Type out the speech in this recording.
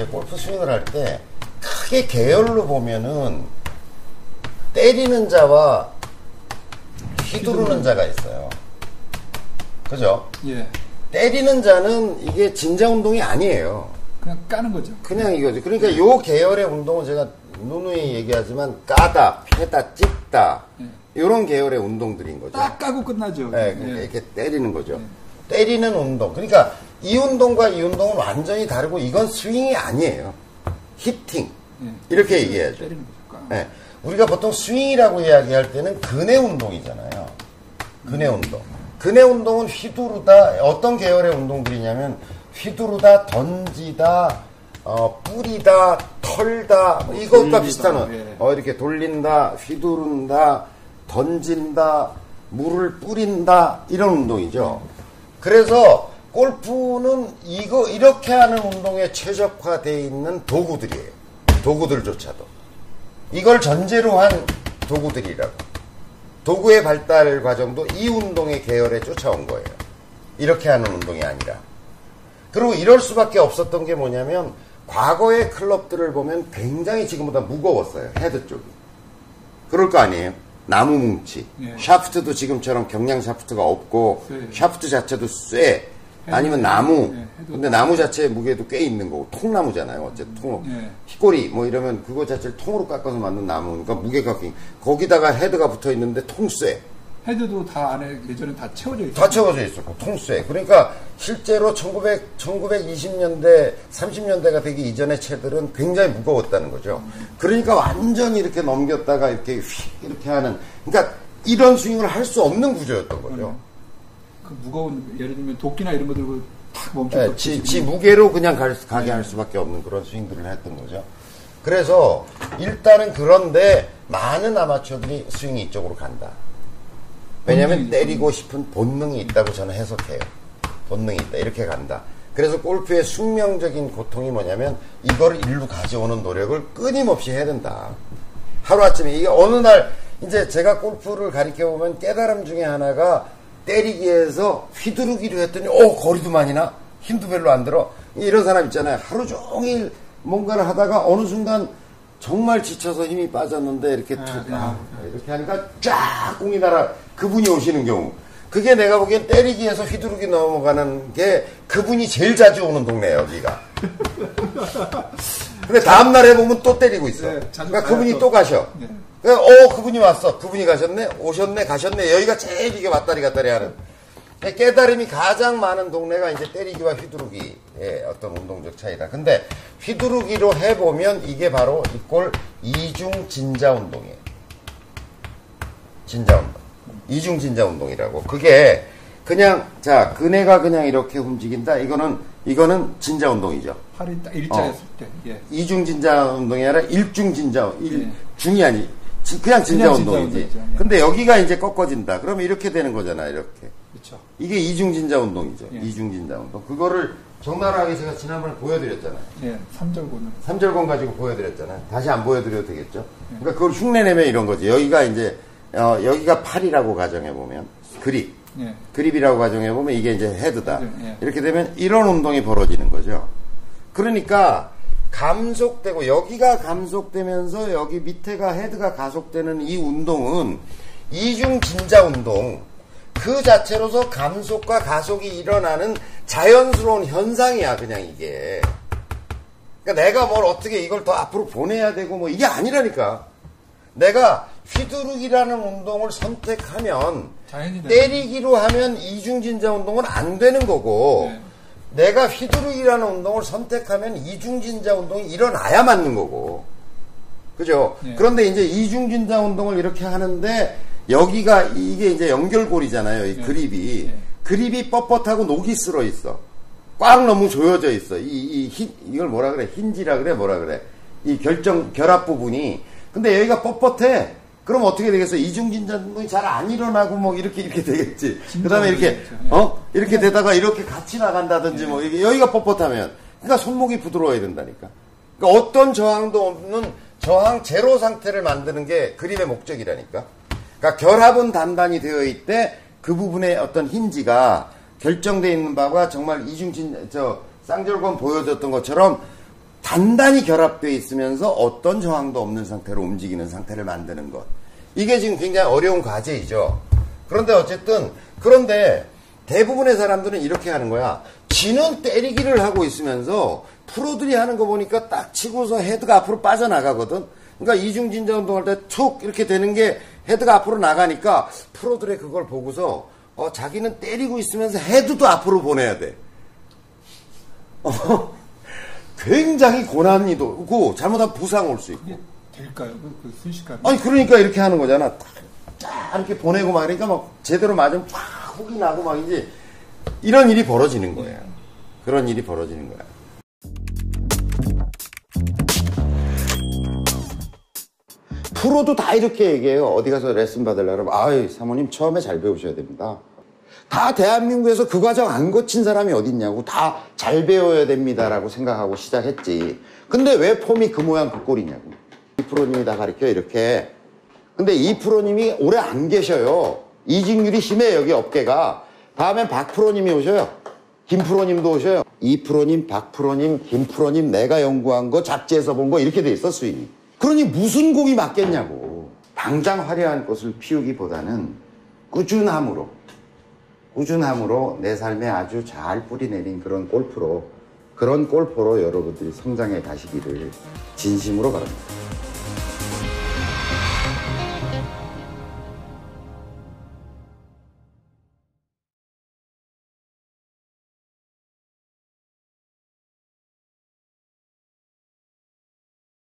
이제 골프 스윙을 할 때 크게 계열로 보면은 때리는 자와 휘두르는 자가 있어요. 그죠? 예. 때리는 자는 이게 진자 운동이 아니에요. 그냥 까는 거죠. 그냥 이거죠. 그러니까 요 계열의 운동은 제가 누누이 얘기하지만 까다, 패다, 찍다 이런 계열의 운동들인 거죠. 딱 까고 끝나죠. 네, 그러니까 예. 이렇게 때리는 거죠. 때리는 운동. 그러니까 이 운동과 이 운동은 완전히 다르고 이건 스윙이 아니에요. 히팅. 예. 이렇게 얘기해야죠. 네. 우리가 보통 스윙이라고 이야기할 때는 근해 운동이잖아요. 근해 운동. 근해 운동은 휘두르다 어떤 계열의 운동들이냐면 휘두르다, 던지다, 어, 뿌리다, 털다 뭐 이것과 돌리다, 비슷한 운- 예. 어, 이렇게 돌린다, 휘두른다, 던진다, 물을 뿌린다 이런 운동이죠. 그래서 골프는 이거 이렇게 하는 운동에 최적화되어 있는 도구들이에요. 도구들조차도. 이걸 전제로 한 도구들이라고. 도구의 발달 과정도 이 운동의 계열에 쫓아온 거예요. 이렇게 하는 운동이 아니라. 그리고 이럴 수밖에 없었던 게 뭐냐면 과거의 클럽들을 보면 굉장히 지금보다 무거웠어요. 헤드 쪽이. 그럴 거 아니에요. 나무 뭉치. 예. 샤프트도 지금처럼 경량 샤프트가 없고 네. 샤프트 자체도 쇠. 아니면. 나무. 예, 헤드. 근데 나무 자체의 무게도 꽤 있는 거고 통나무잖아요. 어쨌든 통. 예. 히코리 뭐 이러면 그거 자체를 통으로 깎아서 만든 나무니까 무게가 굉장히- 거기다가 헤드가 붙어 있는데 통쇠. 헤드도 다 안에 예전에 다 채워져 있어요. 다 채워져 있었고 통쇠. 그러니까 실제로 1900, 1920년대 30년대가 되기 이전의 채들은 굉장히 무거웠다는 거죠. 그러니까 완전히 이렇게 넘겼다가 이렇게 휙 이렇게 하는 그러니까 이런 스윙을 할 수 없는 구조였던 거죠. 그 무거운 예를 들면 도끼나 이런 거 들고 탁 멈춰. 네, 지, 지 무게로 그냥 갈, 가게 할 수밖에 없는 그런 스윙들을 했던 거죠. 그래서 일단은 그런데 많은 아마추어들이 스윙이 이쪽으로 간다 왜냐하면 때리고 싶은 본능이 있다고 저는 해석해요. 본능이 있다. 이렇게 간다. 그래서 골프의 숙명적인 고통이 뭐냐면 이걸 일로 가져오는 노력을 끊임없이 해야 된다. 하루아침에 이게 어느 날 이제 제가 골프를 가리켜 보면 깨달음 중에 하나가 때리기에서 휘두르기로 했더니 어 거리도 많이 나 힘도 별로 안 들어 이런 사람 있잖아요. 하루 종일 뭔가를 하다가 어느 순간 정말 지쳐서 힘이 빠졌는데 이렇게 툭 아, 이렇게 하니까 쫙 공이 날아 그분이 오시는 경우. 그게 내가 보기엔 때리기에서 휘두르기 넘어가는 게 그분이 제일 자주 오는 동네예요 여기가. 근데 다음날 해보면 또 때리고 있어. 네, 그러니까 그분이 또. 또 가셔. 네. 그러니까 어 그분이 왔어. 그분이 가셨네. 오셨네. 가셨네. 여기가 제일 이게 왔다리 갔다리 하는 깨달음이 가장 많은 동네가 이제 때리기와 휘두르기의 어떤 운동적 차이다. 근데 휘두르기로 해보면 이게 바로 이꼴 이중 진자 운동이에요. 진자 운동. 이중 진자 운동이라고. 그게 그냥 자 근해가 그냥 이렇게 움직인다. 이거는 이거는 진자 운동이죠. 팔이 딱 일자였을 어. 때. 예. 이중 진자 운동이 아니라 일중 진자 일 네. 중이 아니 지- 그냥 진자 그냥 진자 운동이지. 운동이죠. 예. 근데 여기가 이제 꺾어진다. 그러면 이렇게 되는 거잖아. 이렇게. 그렇죠. 이게 이중진자 운동이죠. 예. 이중진자 운동. 그거를 적나라하게 제가 지난번에 보여드렸잖아요. 예. 삼절고는. 삼절권 가지고 보여드렸잖아요. 다시 안 보여드려도 되겠죠. 예. 그러니까 그걸 흉내내면 이런 거지. 여기가 이제 어, 여기가 팔이라고 가정해 보면 그립, 예. 그립이라고 가정해 보면 이게 이제 헤드다. 헤드, 예. 이렇게 되면 이런 운동이 벌어지는 거죠. 그러니까 감속되고 여기가 감속되면서 여기 밑에가 헤드가 가속되는 이 운동은 이중 진자 운동 그 자체로서 감속과 가속이 일어나는 자연스러운 현상이야 그냥 이게. 그러니까 내가 뭘 어떻게 이걸 더 앞으로 보내야 되고 뭐 이게 아니라니까. 내가 휘두르기라는 운동을 선택하면 때리기로 하면 이중진자 운동은 안 되는 거고 네. 내가 휘두르기라는 운동을 선택하면 이중진자 운동이 일어나야 맞는 거고 그죠? 네. 그런데 이제 이중진자 운동을 이렇게 하는데 여기가 이게 이제 연결골이잖아요. 이 네. 그립이 네. 그립이 뻣뻣하고 녹이 쓸어 있어. 꽉 너무 조여져 있어. 이, 이, 히- 이걸 뭐라 그래? 힌지라 그래? 뭐라 그래? 이 결정, 결합 부분이. 근데 여기가 뻣뻣해. 그럼 어떻게 되겠어? 이중진자 운동이 잘 안 일어나고 뭐 이렇게 이렇게 되겠지. 그 다음에 이렇게, 되겠죠. 예. 어? 이렇게 되다가 이렇게 같이 나간다든지 뭐 이게 여기가 뻣뻣하면. 그러니까 손목이 부드러워야 된다니까. 그러니까 어떤 저항도 없는 저항 제로 상태를 만드는 게 그림의 목적이라니까. 그러니까 결합은 단단히 되어 있대 그 부분에 어떤 힌지가 결정되어 있는 바가 정말 이중진 저 쌍절곤 보여줬던 것처럼 단단히 결합되어 있으면서 어떤 저항도 없는 상태로 움직이는 상태를 만드는 것. 이게 지금 굉장히 어려운 과제이죠. 그런데 어쨌든 그런데 대부분의 사람들은 이렇게 하는 거야. 지는 때리기를 하고 있으면서 프로들이 하는 거 보니까 딱 치고서 헤드가 앞으로 빠져나가거든. 그러니까 이중진자 운동할 때 툭 이렇게 되는 게 헤드가 앞으로 나가니까 프로들의 그걸 보고서 어, 자기는 때리고 있으면서 헤드도 앞으로 보내야 돼. 어, 굉장히 고난이도고 잘못하면 부상 올 수 있고. 될까요? 그, 그 순식간에. 아니 그러니까 이렇게 하는 거잖아. 딱, 딱 이렇게 보내고 막 그러니까 막 제대로 맞으면 쫙 훅이 나고 막 이제 이런 일이 벌어지는 거예요. 그런 일이 벌어지는 거야. 프로도 다 이렇게 얘기해요. 어디 가서 레슨 받으려면 아이 사모님 처음에 잘 배우셔야 됩니다. 다 대한민국에서 그 과정 안 거친 사람이 어디 있냐고 다 잘 배워야 됩니다라고 생각하고 시작했지. 근데 왜 폼이 그 모양 그 꼴이냐고. 이 프로님이 다 가르쳐 이렇게. 근데 이 프로님이 오래 안 계셔요. 이직률이 심해 여기 업계가. 다음엔 박 프로님이 오셔요. 김 프로님도 오셔요. 이 프로님, 박 프로님, 김 프로님 내가 연구한 거 잡지에서 본 거 이렇게 돼 있어 수익이. 그러니 무슨 공이 맞겠냐고. 당장 화려한 꽃을 피우기보다는 꾸준함으로 꾸준함으로 내 삶에 아주 잘 뿌리내린 그런 골프로 그런 골프로 여러분들이 성장해 가시기를 진심으로 바랍니다.